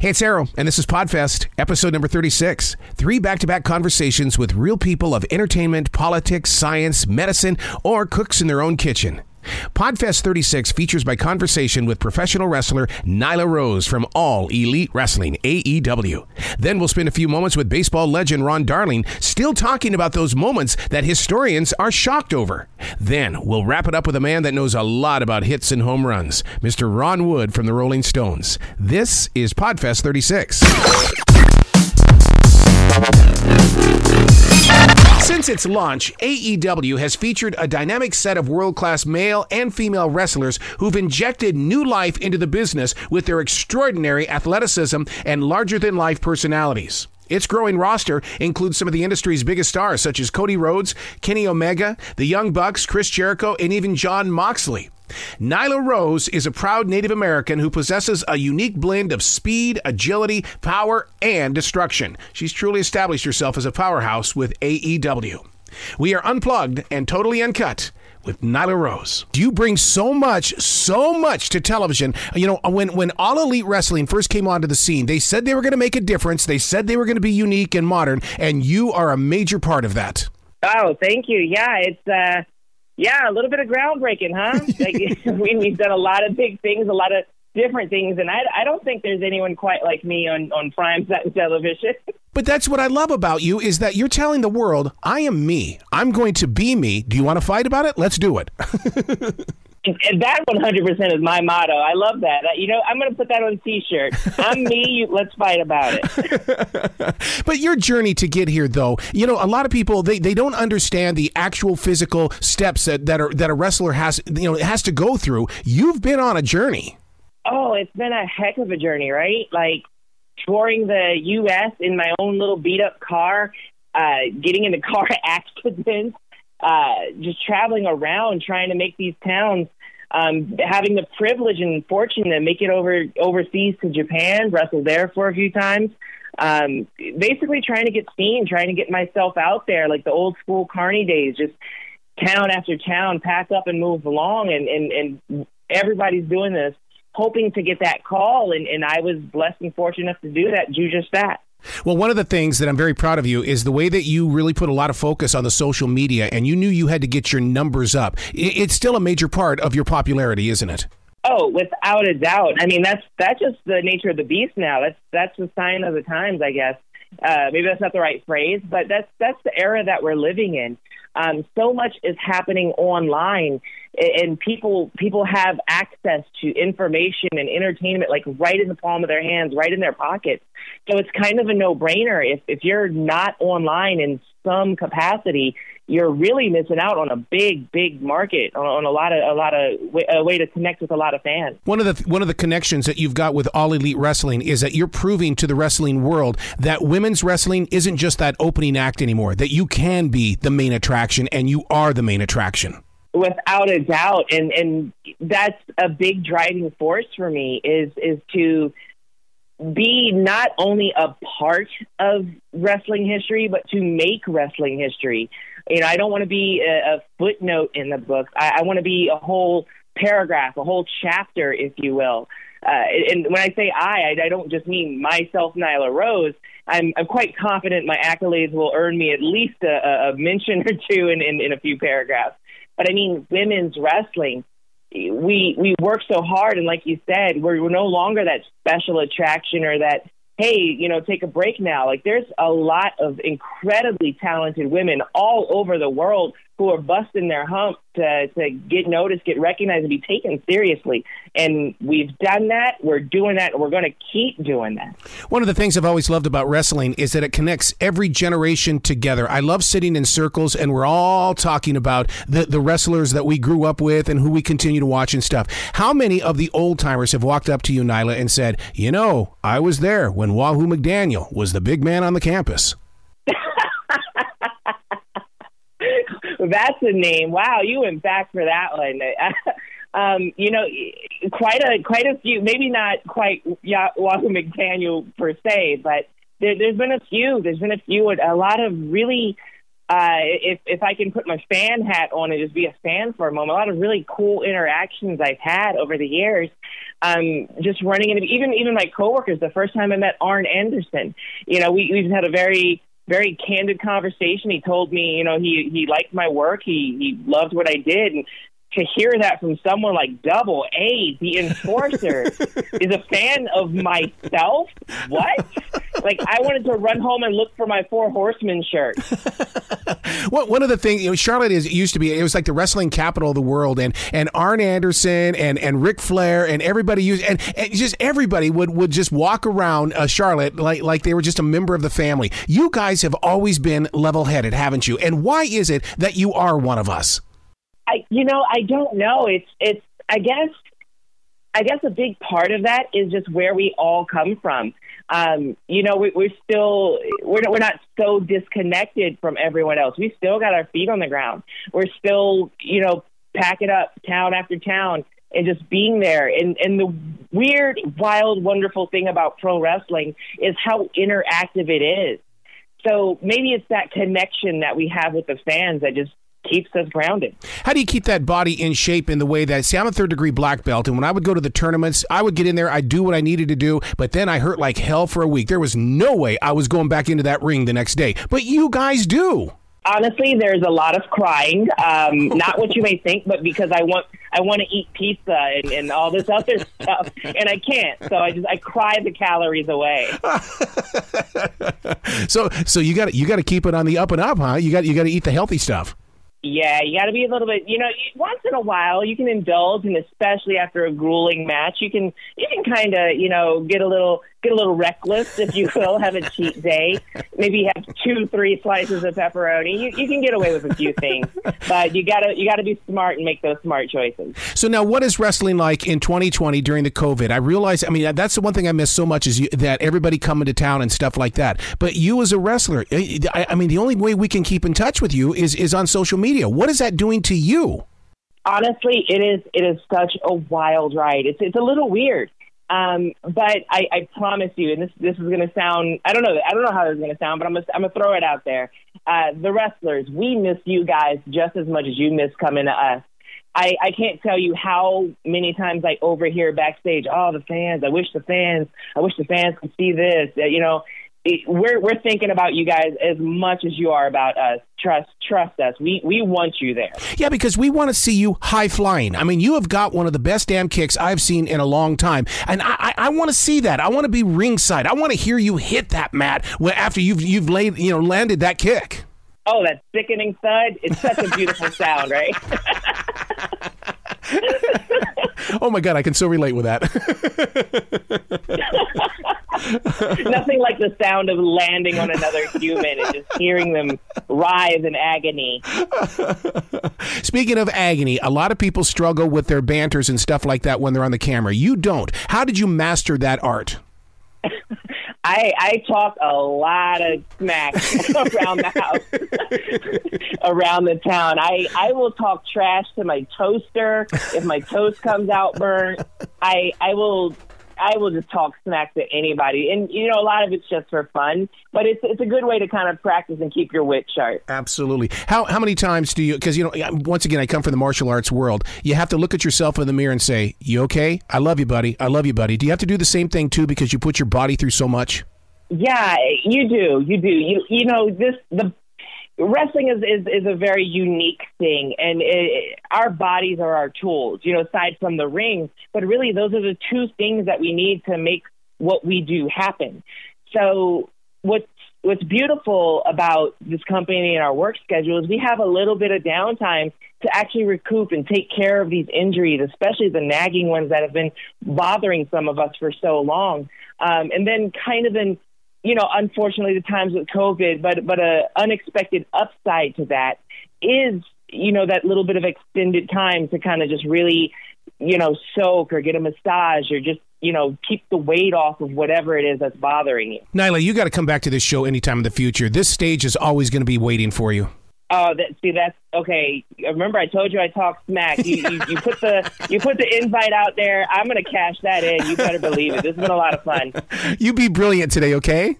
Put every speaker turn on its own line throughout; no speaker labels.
Hey, it's Arroe, and this is Podfest, episode number 36. Three back to back conversations with real people of entertainment, politics, science, medicine, or cooks in their own kitchen. Podfest 36 features my conversation with professional wrestler Nyla Rose from All Elite Wrestling, AEW. Then we'll spend a few moments with baseball legend Ron Darling, still talking about those moments that historians are shocked over. Then we'll wrap it up with a man that knows a lot about hits and home runs, Mr. Ron Wood from the Rolling Stones. This is Podfest 36. Since its launch, AEW has featured a dynamic set of world class male and female wrestlers who've injected new life into the business with their extraordinary athleticism and larger than life personalities. Its growing roster includes some of the industry's biggest stars, such as Cody Rhodes, Kenny Omega, the Young Bucks, Chris Jericho, and even Jon Moxley. Nyla Rose is a proud Native American who possesses a unique blend of speed, agility, power, and destruction. She's truly established herself as a powerhouse with AEW. We are unplugged and totally uncut with Nyla Rose. You bring so much, so much to television. You know, when when All Elite Wrestling first came onto the scene, they said they were going to make a difference. They said they were going to be unique and modern, and you are a major part of that.
Oh, thank you. Yeah, it's uh yeah, a little bit of groundbreaking, huh? like, we, we've done a lot of big things, a lot of different things, and I, I don't think there's anyone quite like me on on prime television.
But that's what I love about you is that you're telling the world, I am me. I'm going to be me. Do you want to fight about it? Let's do it.
And that 100% is my motto. I love that. You know, I'm going to put that on a t-shirt. I'm me. You, let's fight about it.
but your journey to get here, though, you know, a lot of people they, they don't understand the actual physical steps that, that are that a wrestler has you know has to go through. You've been on a journey.
Oh, it's been a heck of a journey, right? Like touring the U.S. in my own little beat up car, uh, getting into car accidents uh, just traveling around trying to make these towns. Um, having the privilege and fortune to make it over overseas to Japan, wrestle there for a few times. Um, basically, trying to get seen, trying to get myself out there, like the old school Carney days, just town after town, pack up and move along, and and and everybody's doing this, hoping to get that call, and and I was blessed and fortunate enough to do that, do just that.
Well, one of the things that I'm very proud of you is the way that you really put a lot of focus on the social media and you knew you had to get your numbers up. It's still a major part of your popularity, isn't it?
Oh, without a doubt. I mean, that's that's just the nature of the beast now. That's that's the sign of the times, I guess. Uh, maybe that's not the right phrase, but that's that's the era that we're living in. Um, so much is happening online, and people people have access to information and entertainment like right in the palm of their hands, right in their pockets. So it's kind of a no brainer. If if you're not online in some capacity, you're really missing out on a big, big market, on, on a lot of a lot of a way to connect with a lot of fans.
One of the one of the connections that you've got with All Elite Wrestling is that you're proving to the wrestling world that women's wrestling isn't just that opening act anymore. That you can be the main attraction, and you are the main attraction.
Without a doubt, and and that's a big driving force for me is is to be not only a part of wrestling history, but to make wrestling history. You know, I don't want to be a, a footnote in the book. I, I want to be a whole paragraph, a whole chapter, if you will. Uh, and when I say I, I, I don't just mean myself, Nyla Rose. I'm, I'm quite confident my accolades will earn me at least a, a mention or two in, in, in a few paragraphs. But I mean, women's wrestling we we work so hard and like you said we're, we're no longer that special attraction or that hey you know take a break now. Like there's a lot of incredibly talented women all over the world who are busting their hump to, to get noticed, get recognized, and be taken seriously. And we've done that. We're doing that. And we're going to keep doing that.
One of the things I've always loved about wrestling is that it connects every generation together. I love sitting in circles and we're all talking about the, the wrestlers that we grew up with and who we continue to watch and stuff. How many of the old timers have walked up to you, Nyla, and said, You know, I was there when Wahoo McDaniel was the big man on the campus?
That's a name. Wow, you went back for that one. um, you know, quite a quite a few. Maybe not quite Wahoo McDaniel per se, but there, has been a few. There's been a few. And a lot of really uh, if if I can put my fan hat on and just be a fan for a moment, a lot of really cool interactions I've had over the years. Um, just running into even even my coworkers. The first time I met Arn Anderson, you know, we we've had a very very candid conversation. He told me, you know, he he liked my work. He he loved what I did, and to hear that from someone like Double A, the enforcer, is a fan of myself. What? Like I wanted to run home and look for my Four Horsemen shirt.
well, one of the things, you know, Charlotte is used to be. It was like the wrestling capital of the world, and and Arn Anderson and and Ric Flair and everybody used and, and just everybody would would just walk around uh, Charlotte like like they were just a member of the family. You guys have always been level headed, haven't you? And why is it that you are one of us?
I, you know, I don't know. It's, it's, I guess, I guess a big part of that is just where we all come from. Um, you know, we, we're still, we're, we're not so disconnected from everyone else. We still got our feet on the ground. We're still, you know, packing up town after town and just being there. And, and the weird, wild, wonderful thing about pro wrestling is how interactive it is. So maybe it's that connection that we have with the fans that just keeps us grounded.
How do you keep that body in shape in the way that, see, I'm a third degree black belt, and when I would go to the tournaments, I would get in there, I'd do what I needed to do, but then I hurt like hell for a week. There was no way I was going back into that ring the next day. But you guys do.
Honestly, there's a lot of crying. Um, not what you may think, but because I want I want to eat pizza and, and all this other stuff, and I can't. So I just I cry the calories away.
so so you got you got to keep it on the up and up, huh? You got you got to eat the healthy stuff.
Yeah, you got to be a little bit. You know, once in a while you can indulge, and especially after a grueling match, you can you can kind of you know get a little get a little reckless, if you will, have a cheat day. Maybe have two, three slices of pepperoni. You, you can get away with a few things, but you gotta you gotta be smart and make those smart choices.
So now, what is wrestling like in 2020 during the COVID? I realize, I mean, that's the one thing I miss so much is you, that everybody coming to town and stuff like that. But you as a wrestler, eh, I, I mean, the only way we can keep in touch with you is is on social media. What is that doing to you?
Honestly, it is it is such a wild ride. It's it's a little weird um, but I, I promise you, and this this is going to sound I don't know I don't know how this is going to sound, but I'm gonna, I'm gonna throw it out there. Uh, the wrestlers, we miss you guys just as much as you miss coming to us. I, I can't tell you how many times I overhear backstage, oh, the fans, I wish the fans, I wish the fans could see this. Uh, you know, we're we're thinking about you guys as much as you are about us. Trust trust us. We we want you there.
Yeah, because we want to see you high flying. I mean, you have got one of the best damn kicks I've seen in a long time, and I I, I want to see that. I want to be ringside. I want to hear you hit that mat after you've you've laid you know landed that kick.
Oh, that sickening thud! It's such a beautiful sound, right?
oh my god, I can so relate with that.
Nothing like the sound of landing on another human and just hearing them writhe in agony.
Speaking of agony, a lot of people struggle with their banters and stuff like that when they're on the camera. You don't. How did you master that art?
I I talk a lot of smack around the house, around the town. I I will talk trash to my toaster if my toast comes out burnt. I I will I will just talk smack to anybody, and you know, a lot of it's just for fun, but it's it's a good way to kind of practice and keep your wit sharp.
Absolutely. How how many times do you? Because you know, once again, I come from the martial arts world. You have to look at yourself in the mirror and say, "You okay? I love you, buddy. I love you, buddy." Do you have to do the same thing too because you put your body through so much?
Yeah, you do. You do. You you know this the wrestling is, is, is a very unique thing, and it, our bodies are our tools, you know, aside from the ring. But really, those are the two things that we need to make what we do happen. So, what's what's beautiful about this company and our work schedule is we have a little bit of downtime to actually recoup and take care of these injuries, especially the nagging ones that have been bothering some of us for so long. Um, and then, kind of in you know, unfortunately, the times with COVID, but but a unexpected upside to that is, you know, that little bit of extended time to kind of just really, you know, soak or get a massage or just you know, keep the weight off of whatever it is that's bothering you.
Nyla, you got to come back to this show anytime in the future. This stage is always going to be waiting for you.
Oh, that, see, that's okay. Remember, I told you I talk smack. You, you, you put the you put the invite out there. I'm going to cash that in. You better believe it. This has been a lot of fun.
You be brilliant today, okay?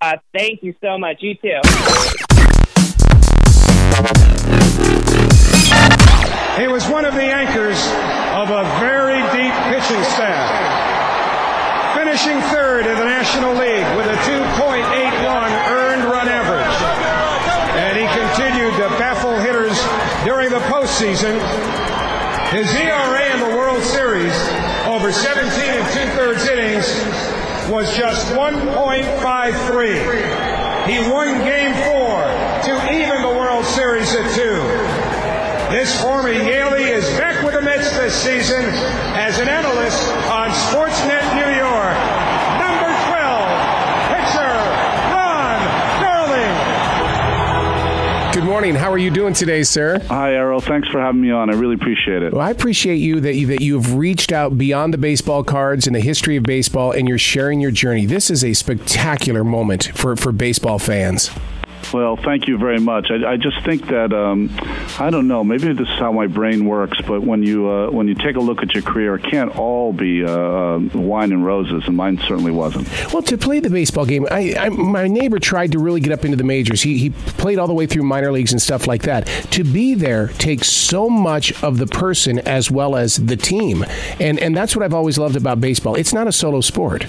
Uh, thank you so much. You too.
He was one of the anchors of a very deep pitching staff, finishing third in the National League with a 2.81 earned run average. And he continued to baffle hitters during the postseason. His ERA in the World Series over 17 and two-thirds innings was just 1.53. He won game four to even the World Series at two. This former Yalie is back with the Mets this season as an analyst on Sportsnet New York.
Morning. How are you doing today, sir?
Hi, Errol. Thanks for having me on. I really appreciate it.
Well, I appreciate you that you that you have reached out beyond the baseball cards and the history of baseball, and you're sharing your journey. This is a spectacular moment for for baseball fans.
Well, thank you very much. I, I just think that um, I don't know. Maybe this is how my brain works. But when you uh, when you take a look at your career, it can't all be uh, uh, wine and roses, and mine certainly wasn't.
Well, to play the baseball game, I, I, my neighbor tried to really get up into the majors. He he played all the way through minor leagues and stuff like that. To be there takes so much of the person as well as the team, and and that's what I've always loved about baseball. It's not a solo sport.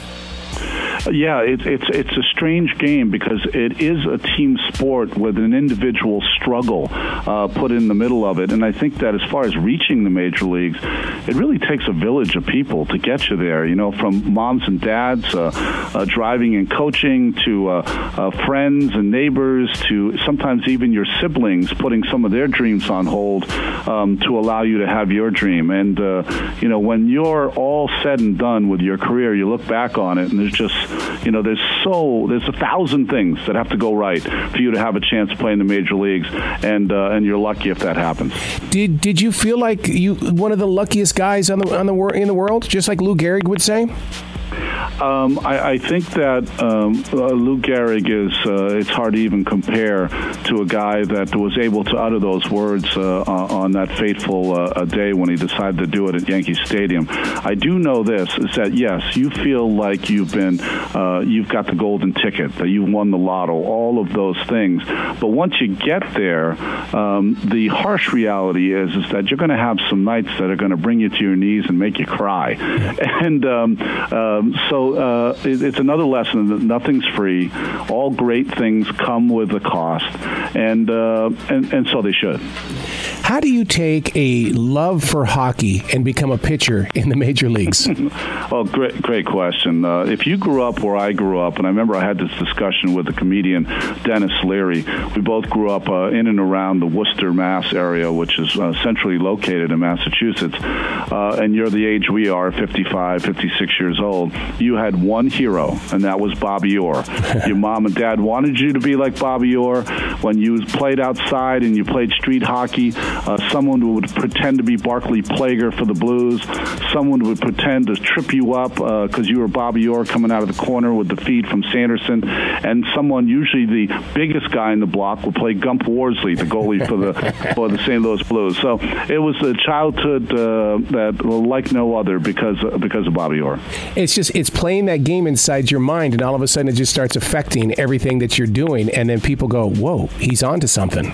Yeah, it's it's it's a strange game because it is a team sport with an individual struggle uh, put in the middle of it, and I think that as far as reaching the major leagues, it really takes a village of people to get you there. You know, from moms and dads, uh, uh, driving and coaching, to uh, uh, friends and neighbors, to sometimes even your siblings putting some of their dreams on hold um, to allow you to have your dream. And uh, you know, when you're all said and done with your career, you look back on it, and there's just you know, there's so there's a thousand things that have to go right for you to have a chance to play in the major leagues, and uh, and you're lucky if that happens.
Did did you feel like you one of the luckiest guys on the on the world in the world, just like Lou Gehrig would say?
Um, I, I, think that um, uh, Lou Gehrig is, uh, it's hard to even compare to a guy that was able to utter those words uh, on that fateful uh, day when he decided to do it at Yankee Stadium. I do know this, is that yes, you feel like you've been, uh, you've got the golden ticket, that you won the lotto, all of those things. But once you get there, um, the harsh reality is, is that you're going to have some nights that are going to bring you to your knees and make you cry. And um, um, so uh, it, it's another lesson that nothing's free. All great things come with a cost, and uh, and and so they should.
How do you take a love for hockey and become a pitcher in the major leagues?
oh, great, great question. Uh, if you grew up where I grew up, and I remember I had this discussion with the comedian Denis Leary. We both grew up uh, in and around the Worcester, Mass area, which is uh, centrally located in Massachusetts. Uh, and you're the age we are, 55, 56 years old. You had one hero, and that was Bobby Orr. Your mom and dad wanted you to be like Bobby Orr. When you played outside and you played street hockey, uh, someone would pretend to be Barclay Plager for the Blues. Someone would pretend to trip you up because uh, you were Bobby Orr coming out of the corner with the feed from Sanderson. And someone, usually the biggest guy in the block, would play Gump Worsley, the goalie for the for the St. Louis Blues. So it was a childhood uh, that like no other because because of Bobby Orr.
It's just it's playing that game inside your mind, and all of a sudden it just starts affecting everything that you're doing, and then people go, "Whoa, he's on to something."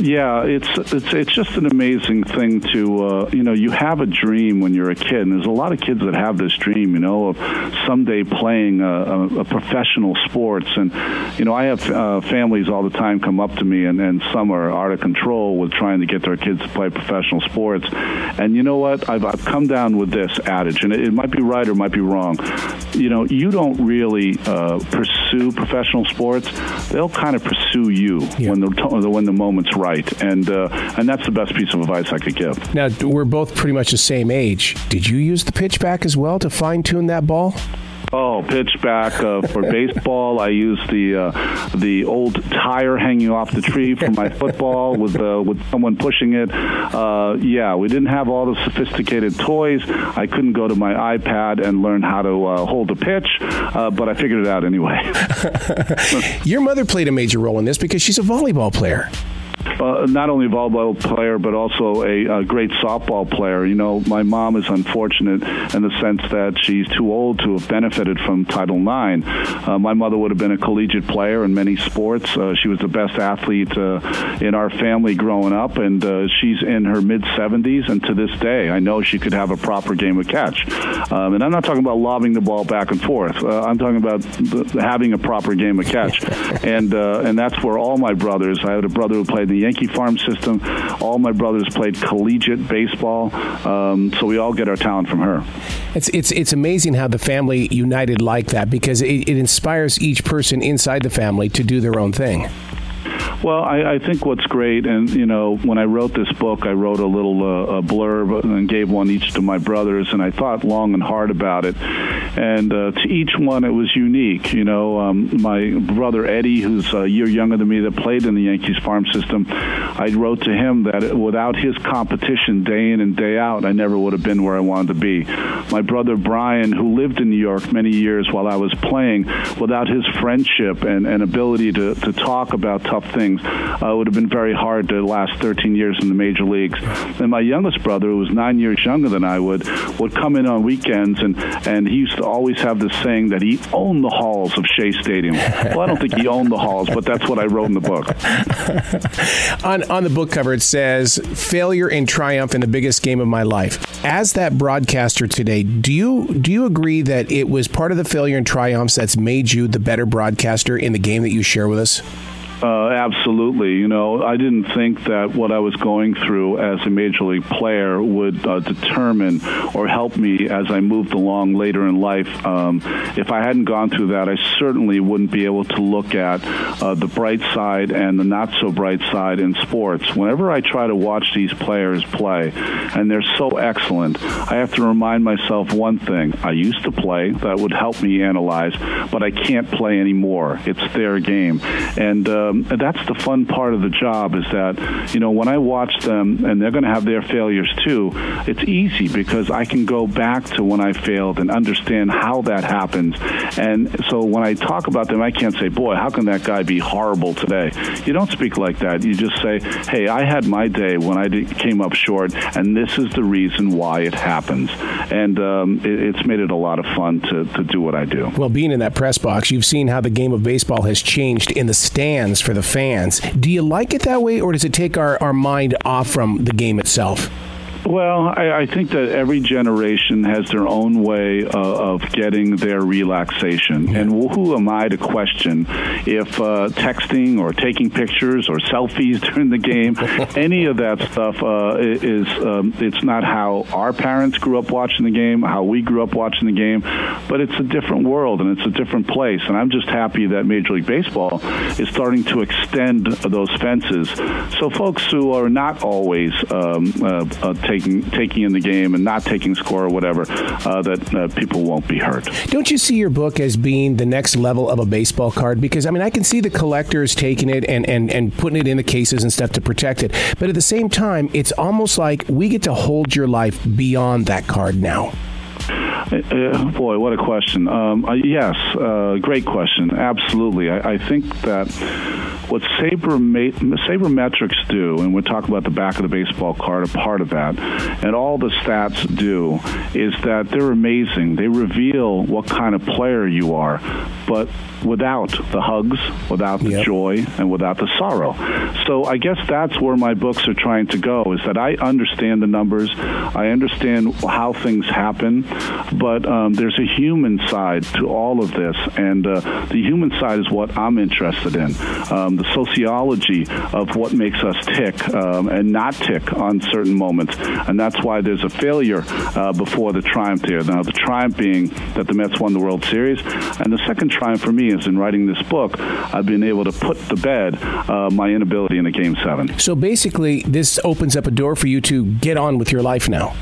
Yeah, it's it's it's just an amazing thing to uh, you know you have a dream when you're a kid, and there's a lot of kids that have this dream, you know, of someday playing a, a, a professional sports. And you know, I have uh, families all the time come up to me, and, and some are out of control with trying to get their kids to play professional sports. And you know what? I've, I've come down with this adage, and it, it might be right or might be wrong. You know, you don't really uh, pursue professional sports; they'll kind of pursue you yeah. when the when the moment's right right, and uh, and that's the best piece of advice I could give.
Now we're both pretty much the same age. Did you use the pitch back as well to fine tune that ball?
Oh, pitch back uh, for baseball. I use the uh, the old tire hanging off the tree for my football with uh, with someone pushing it. Uh, yeah, we didn't have all the sophisticated toys. I couldn't go to my iPad and learn how to uh, hold a pitch, uh, but I figured it out anyway.
Your mother played a major role in this because she's a volleyball player.
Uh, not only a volleyball player, but also a, a, great softball player. You know, my mom is unfortunate in the sense that she's too old to have benefited from Title IX. Uh, my mother would have been a collegiate player in many sports. Uh, she was the best athlete uh, in our family growing up, and uh, she's in her mid 70s. And to this day, I know she could have a proper game of catch. Um, and I'm not talking about lobbing the ball back and forth. Uh, I'm talking about having a proper game of catch, and and that's where all my brothers. I had a brother who played the Yankee farm system. All my brothers played collegiate baseball, um, so we all get our talent from her.
It's it's it's amazing how the family united like that because it, it inspires each person inside the family to do their own thing.
Well, I, I think what's great, and you know, when I wrote this book, I wrote a little uh, a blurb and gave one each to my brothers, and I thought long and hard about it. And uh, to each one, it was unique. You know, um, my brother Eddie, who's a year younger than me, that played in the Yankees farm system, I wrote to him that without his competition day in and day out, I never would have been where I wanted to be. My brother Brian, who lived in New York many years while I was playing, without his friendship and, and ability to, to talk about tough things things, uh, it would have been very hard to last 13 years in the major leagues. And my youngest brother, who was nine years younger than I would, would come in on weekends, and, and he used to always have this saying that he owned the halls of Shea Stadium. Well, I don't think he owned the halls, but that's what I wrote in the book.
on, on the book cover, it says, Failure and Triumph in the Biggest Game of My Life. As that broadcaster today, do you do you agree that it was part of the failure and triumphs that's made you the better broadcaster in the game that you share with us?
Uh, absolutely. You know, I didn't think that what I was going through as a major league player would uh, determine or help me as I moved along later in life. Um, if I hadn't gone through that, I certainly wouldn't be able to look at uh, the bright side and the not so bright side in sports. Whenever I try to watch these players play, and they're so excellent, I have to remind myself one thing. I used to play that would help me analyze, but I can't play anymore. It's their game. And uh, um, that's the fun part of the job is that you know when I watch them and they're going to have their failures too. It's easy because I can go back to when I failed and understand how that happens. And so when I talk about them, I can't say, "Boy, how can that guy be horrible today?" You don't speak like that. You just say, "Hey, I had my day when I did, came up short, and this is the reason why it happens." And um, it, it's made it a lot of fun to, to do what I do.
Well, being in that press box, you've seen how the game of baseball has changed in the stands for the fans. Do you like it that way, or does it take our, our mind off from the game itself?
Well, I, I, think that every generation has their own way uh, of getting their relaxation. And who am I to question if uh, texting or taking pictures or selfies during the game, any of that stuff uh, is um, it's not how our parents grew up watching the game, how we grew up watching the game, but it's a different world and it's a different place. And I'm just happy that Major League Baseball is starting to extend those fences. So folks who are not always um, uh, uh, taking taking in the game and not taking score or whatever, uh, that uh, people won't be hurt.
Don't you see your book as being the next level of a baseball card? Because I mean, I can see the collectors taking it and and and putting it in the cases and stuff to protect it, but at the same time, it's almost like we get to hold your life beyond that card now.
Uh, boy, what a question. Um, uh, yes, uh, great question. Absolutely. I, I think that what Saber sabermetrics do, and we're talking about the back of the baseball card, a part of that, and all the stats do, is that they're amazing. They reveal what kind of player you are, but without the hugs, without the yep. joy, and without the sorrow. So I guess that's where my books are trying to go, is that I understand the numbers, I understand how things happen, but um, there's a human side to all of this, and uh, the human side is what I'm interested in. Um, the sociology of what makes us tick um, and not tick on certain moments. And that's why there's a failure uh, before the triumph here. Now, the triumph being that the Mets won the World Series. And the second triumph for me is in writing this book, I've been able to put to bed uh, my inability in a game seven.
So basically, this opens up a door for you to get on with your life now.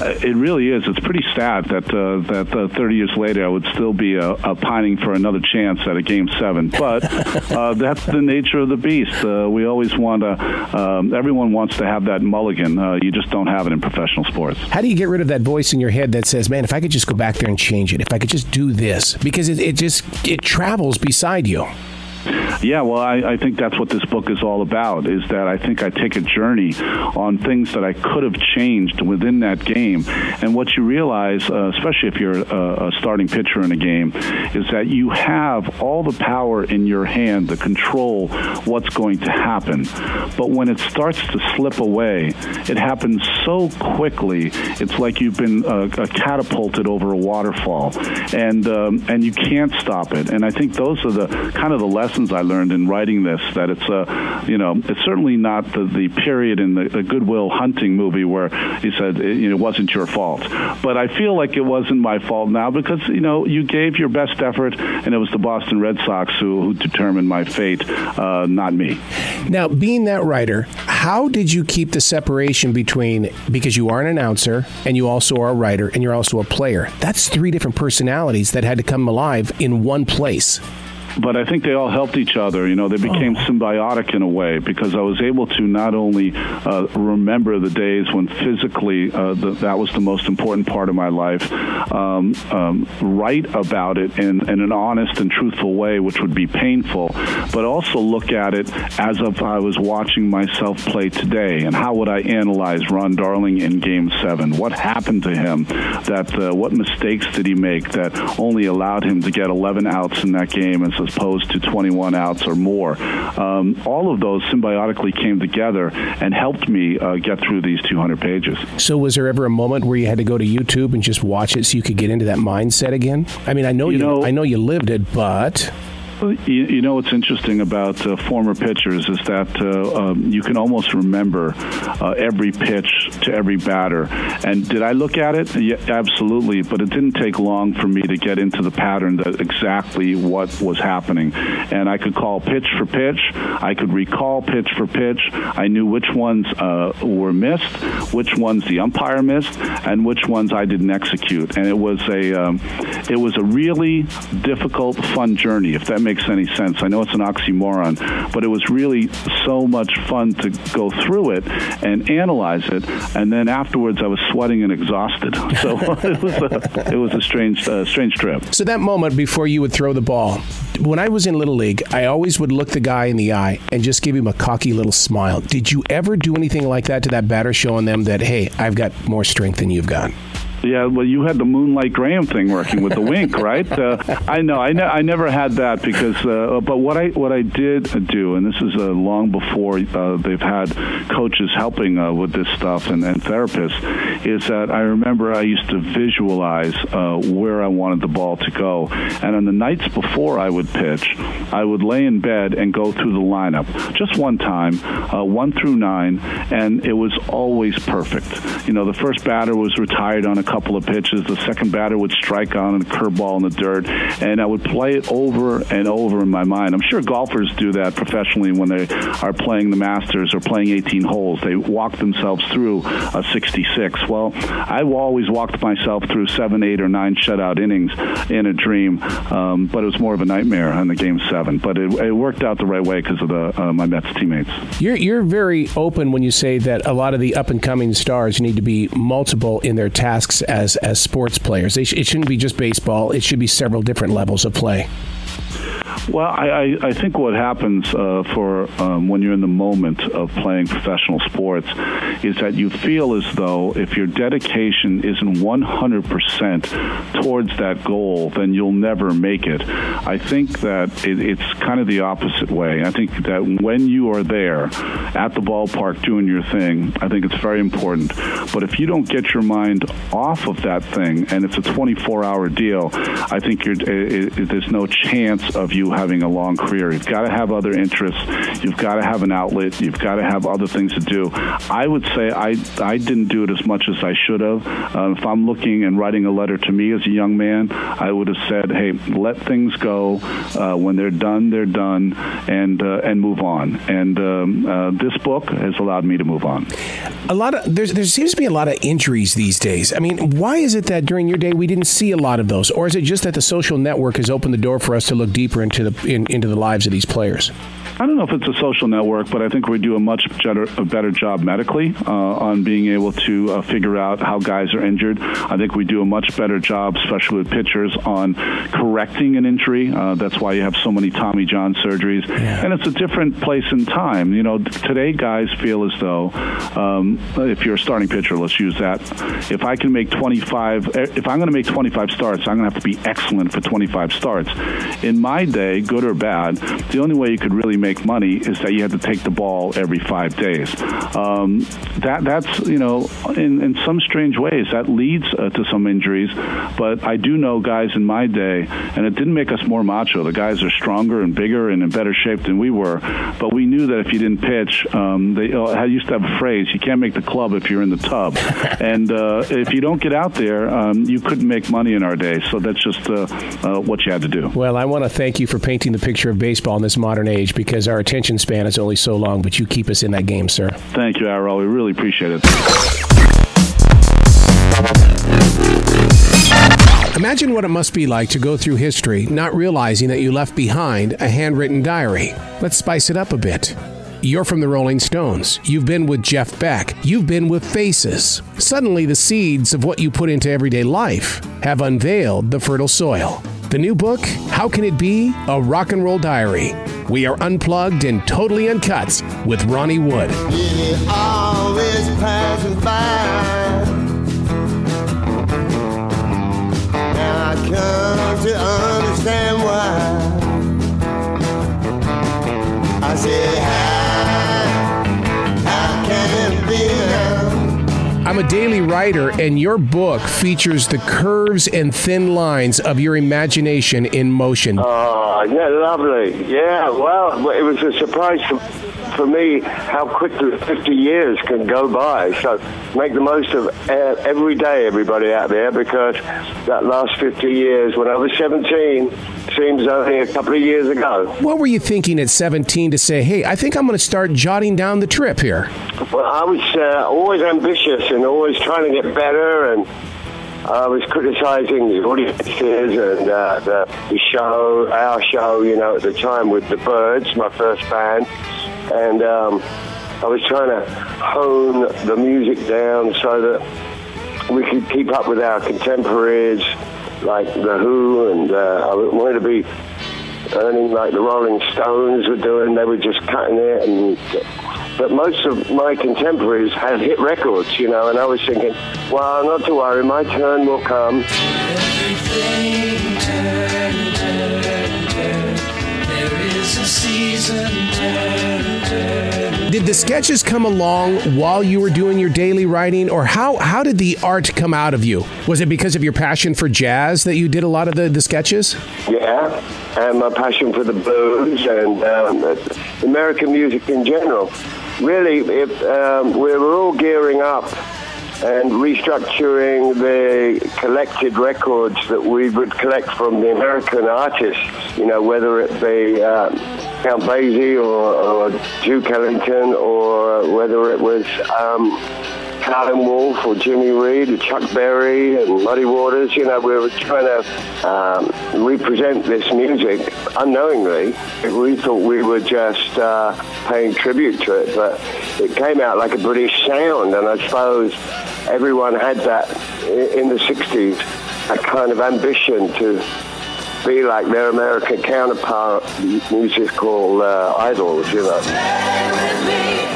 It really is. It's pretty sad that uh, that uh, 30 years later I would still be uh, uh, pining for another chance at a game seven. But uh, that's the nature of the beast. we always want to. Um, everyone wants to have that mulligan. you just don't have it in professional sports.
How do you get rid of that voice in your head that says, "Man, if I could just go back there and change it, if I could just do this," because it, it just it travels beside you.
Yeah, well, I, I think that's what this book is all about. Is that I think I take a journey on things that I could have changed within that game, and what you realize, uh, especially if you're a, a starting pitcher in a game, is that you have all the power in your hand to control what's going to happen. But when it starts to slip away, it happens so quickly. It's like you've been uh, uh catapulted over a waterfall, and um, and you can't stop it. And I think those are the kind of the lessons I learned in writing this. That it's a, uh, you know, it's certainly not the, the period in the, the Good Will Hunting movie where he said it, you know, it wasn't your fault. But I feel like it wasn't my fault now because you know you gave your best effort, and it was the Boston Red Sox who, who determined my fate, uh, not me.
Now, being that writer, how did you keep the separation between because you are an announcer and you also are a writer and you're also a player? That's three different personalities that had to come alive in one place
but I think they all helped each other. You know, they became oh. symbiotic in a way because I was able to not only uh, remember the days when physically uh, the, that was the most important part of my life, um, um, write about it in, in, an honest and truthful way, which would be painful, but also look at it as if I was watching myself play today. And how would I analyze Ron Darling in Game Seven? What happened to him? That uh, what mistakes did he make that only allowed him to get 11 outs in that game and as opposed to 21 outs or more. Um, all of those symbiotically came together and helped me uh, get through these 200 pages.
So, was there ever a moment where you had to go to YouTube and just watch it so you could get into that mindset again? I mean, I know you, you know, I know you lived it, but
you, you, know what's interesting about uh, former pitchers is that uh, um, you can almost remember uh, every pitch to every batter. And did I look at it? Yeah, absolutely. But it didn't take long for me to get into the pattern that exactly what was happening. And I could call pitch for pitch. I could recall pitch for pitch. I knew which ones uh, were missed, which ones the umpire missed, and which ones I didn't execute. And it was a um, it was a really difficult, fun journey. If that makes any sense. I know it's an oxymoron, but it was really so much fun to go through it and analyze it. And then afterwards, I was sweating and exhausted. So it was a, it was a strange uh, strange trip.
So that moment before you would throw the ball, when I was in little league, I always would look the guy in the eye and just give him a cocky little smile. Did you ever do anything like that to that batter, showing them that hey, I've got more strength than you've got?
Yeah, well, you had the Moonlight Graham thing working with the wink, right? Uh, I know. I, ne- I never had that because, uh, but what I what I did do, and this is uh, long before uh, they've had coaches helping uh, with this stuff and, and, therapists, is that I remember I used to visualize uh, where I wanted the ball to go, and on the nights before I would pitch, I would lay in bed and go through the lineup just one time, one through nine, and it was always perfect. You know, the first batter was retired on a couple of pitches. The second batter would strike on a curveball in the dirt, and I would play it over and over in my mind. I'm sure golfers do that professionally when they are playing the Masters or playing 18 holes. They walk themselves through a 66. Well, I've always walked myself through seven, eight, or nine shutout innings in a dream, um, but it was more of a nightmare on the game seven. But it, it worked out the right way because of the uh, my Mets teammates.
You're you're very open when you say that a lot of the up and coming stars need to be multiple in their tasks as as sports players. Sh- it shouldn't be just baseball. It should be several different levels of play.
Well, I, I think what happens uh, for um, when you're in the moment of playing professional sports is that you feel as though if your dedication isn't 100% towards that goal, then you'll never make it. I think that it, it's kind of the opposite way. I think that when you are there at the ballpark doing your thing, I think it's very important. But if you don't get your mind off of that thing and it's a 24 hour deal, I think it, it, there's no chance of you having a long career. You've got to have other interests. You've got to have an outlet. You've got to have other things to do. I would say I I didn't do it as much as I should have. Uh, if I'm looking and writing a letter to me as a young man, I would have said, "Hey, let things go. Uh, when they're done, they're done, and uh, and move on." And um, uh, this book has allowed me to move on.
A lot of there's there seems to be a lot of injuries these days. I mean, why is it that during your day we didn't see a lot of those, or is it just that the social network has opened the door for us to look deeper into into the in, into the lives of these players?
I don't know if it's a social network, but I think we do a much better, a better job medically uh, on being able to uh, figure out how guys are injured. I think we do a much better job, especially with pitchers, on correcting an injury. Uh, that's why you have so many Tommy John surgeries, yeah. and it's a different place and time. You know, today guys feel as though um, if you're a starting pitcher, let's use that. If I can make 25, if I'm going to make 25 starts, I'm going to have to be excellent for 25 starts. In my day, good or bad, the only way you could really make make money is that you have to take the ball every five days. Um, that that's you know in, in some strange ways that leads uh, to some injuries. But I do know guys in my day, and it didn't make us more macho. The guys are stronger and bigger and in better shape than we were. But we knew that if you didn't pitch, um, they uh, used to have a phrase: "You can't make the club if you're in the tub." and uh, if you don't get out there, um, you couldn't make money in our day. So that's just uh, uh, what you had to do.
Well, I want to thank you for painting the picture of baseball in this modern age because because our attention span is only so long, but you keep us in that game, sir.
Thank you, Arrell. We really appreciate it.
Imagine what it must be like to go through history not realizing that you left behind a handwritten diary. Let's spice it up a bit. You're from the Rolling Stones. You've been with Jeff Beck. You've been with Faces. Suddenly, the seeds of what you put into everyday life have unveiled the fertile soil. The new book, How Can It Be? A Rock and Roll Diary. We are unplugged and totally uncut with Ronnie Wood. A daily writer, and your book features the curves and thin lines of your imagination in motion.
Oh, yeah, lovely. Yeah, well, it was a surprise for, for me how quickly 50 years can go by. So make the most of every day, everybody out there, because that last 50 years, when I was 17, seems only a couple of years ago.
What were you thinking at 17 to say, hey, I think I'm going to start jotting down the trip here?
Well, I was uh, always ambitious and always trying to get better, and I was criticizing the audiences and uh, the, the show, our show, you know, at the time with the Birds, my first band, and um, I was trying to hone the music down so that we could keep up with our contemporaries like The Who, and uh, I wanted to be earning like the Rolling Stones were doing. They were just cutting it, and but most of my contemporaries had hit records, you know. And I was thinking, well, not to worry, my turn will come. Everything turn,
did the sketches come along while you were doing your daily writing, or how, how did the art come out of you? Was it because of your passion for jazz that you did a lot of the, the sketches?
Yeah, and my passion for the blues and um, American music in general. Really, it, um, we were all gearing up and restructuring the collected records that we would collect from the American artists, you know, whether it be uh, Count Basie or, or Duke Ellington or whether it was um, Howlin' Wolf or Jimmy Reed or Chuck Berry and Muddy Waters, you know, we were trying to um, represent this music unknowingly. We thought we were just uh, paying tribute to it, but it came out like a British sound, and I suppose everyone had that in the 60s, a kind of ambition to be like their American counterpart musical uh, idols, you know.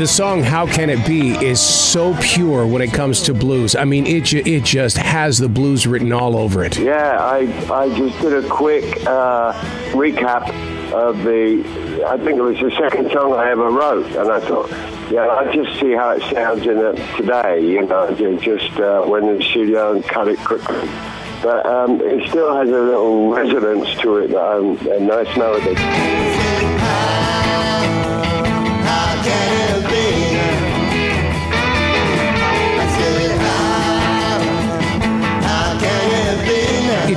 The song "How Can It Be" is so pure when it comes to blues. I mean, it it just has the blues written all over it.
Yeah, I I just did a quick uh, recap of the. I think it was the second song I ever wrote, and I thought, yeah, I just see how it sounds in it today. You know, just uh, went in the studio and cut it quickly but um, it still has a little resonance to it, um, a nice melody.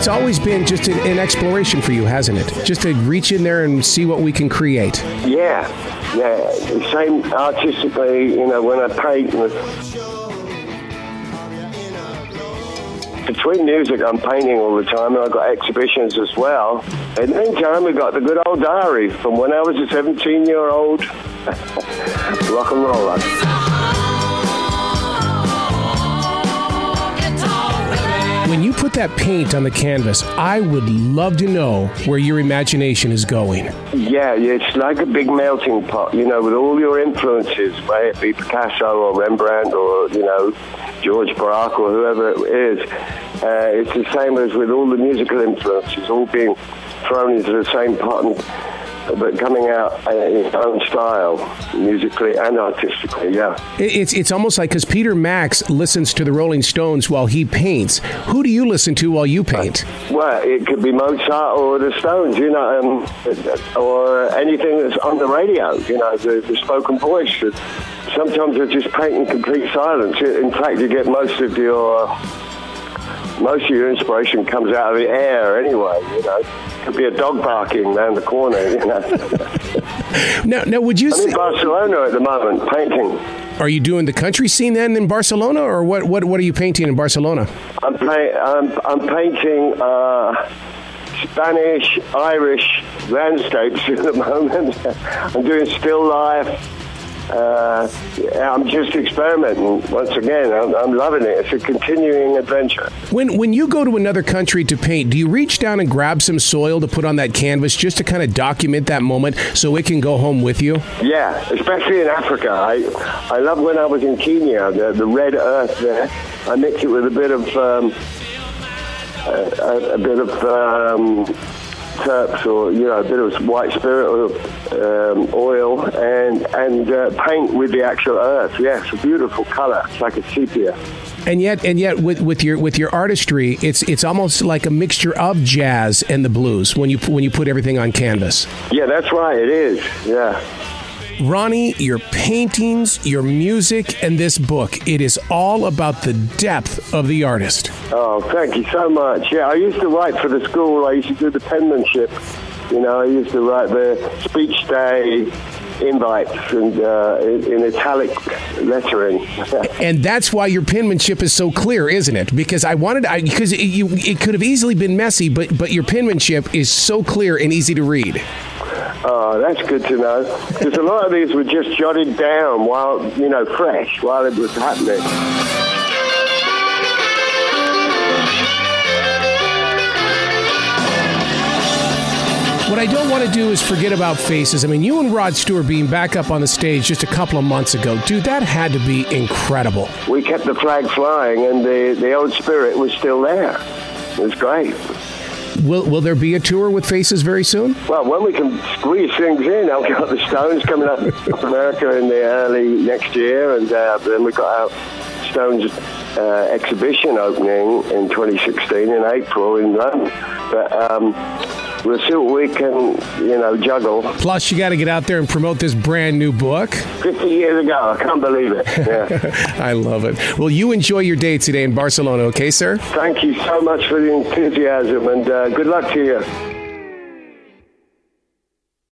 Always been just an, an exploration for you, hasn't it? Just to reach in there and see what we can create.
Yeah, yeah. Same artistically, you know, when I paint. Between music, I'm painting all the time, and I've got exhibitions as well. The meantime, we've got the good old diary from when I was a 17 year old rock and roller.
When you put that paint on the canvas, I would love to know where your imagination is going.
Yeah, it's like a big melting pot, you know, with all your influences, may it be Picasso or Rembrandt or, you know, George Braque or whoever it is. Uh, it's the same as with all the musical influences, all being thrown into the same pot. And, but coming out in his own style, musically and artistically. Yeah,
it's it's almost like because Peter Max listens to the Rolling Stones while he paints. Who do you listen to while you paint?
Well, it could be Mozart or the Stones, you know, um, or anything that's on the radio. You know, the, the spoken voice. Sometimes you just paint in complete silence. In fact, you get most of your most of your inspiration comes out of the air anyway. You know, could be a dog barking around the corner. You know.
now, now, would you?
I'm in Barcelona at the moment, painting.
Are you doing the country scene then in Barcelona, or what? What, what are you painting in Barcelona?
I'm, I'm, I'm painting. Uh, Spanish, Irish landscapes at the moment. I'm doing still life, uh, I'm just experimenting once again. I'm, I'm, loving it. It's a continuing adventure.
When when you go to another country to paint, do you reach down and grab some soil to put on that canvas just to kind of document that moment so it can go home with you?
Yeah, especially in Africa. I I love when I was in Kenya, the, the red earth there. I mix it with a bit of um, a, a, bit of um, turps or you know a bit of white spirit or um, oil and and uh, paint with the actual earth. Yes, a beautiful color. It's like a sepia.
And yet, and yet, with, with your with your artistry, it's it's almost like a mixture of jazz and the blues when you when you put everything on canvas.
Yeah, that's right. It is. Yeah.
Ronnie, your paintings, your music, and this book, it is all about the depth of the artist.
Oh, thank you so much. Yeah, I used to write for the school. I used to do the penmanship. You know, I used to write the speech day invites and uh, in, in, italic lettering.
and that's why your penmanship is so clear, isn't it? Because I wanted, because it, you, it could have easily been messy, but but your penmanship is so clear and easy to read.
Oh, that's good to know. Because a lot of these were just jotted down while, you know, fresh, while it was happening.
What I don't want to do is forget about faces. I mean, you and Rod Stewart being back up on the stage just a couple of months ago, dude, that had to be incredible.
We kept the flag flying, and the, the old spirit was still there. It was great.
Will Will there be a tour with Faces very soon?
Well, when we can squeeze things in, I've got the Stones coming up to America in the early next year, and uh, then we've got our Stones uh, exhibition opening in 2016 in April in London. But um, we'll see what we can, you know, juggle.
Plus, you got to get out there and promote this brand new book.
50 years ago. I can't believe it. Yeah.
I love it. Well, you enjoy your day today in Barcelona, okay, sir?
Thank you so much for the enthusiasm and uh, good luck to you.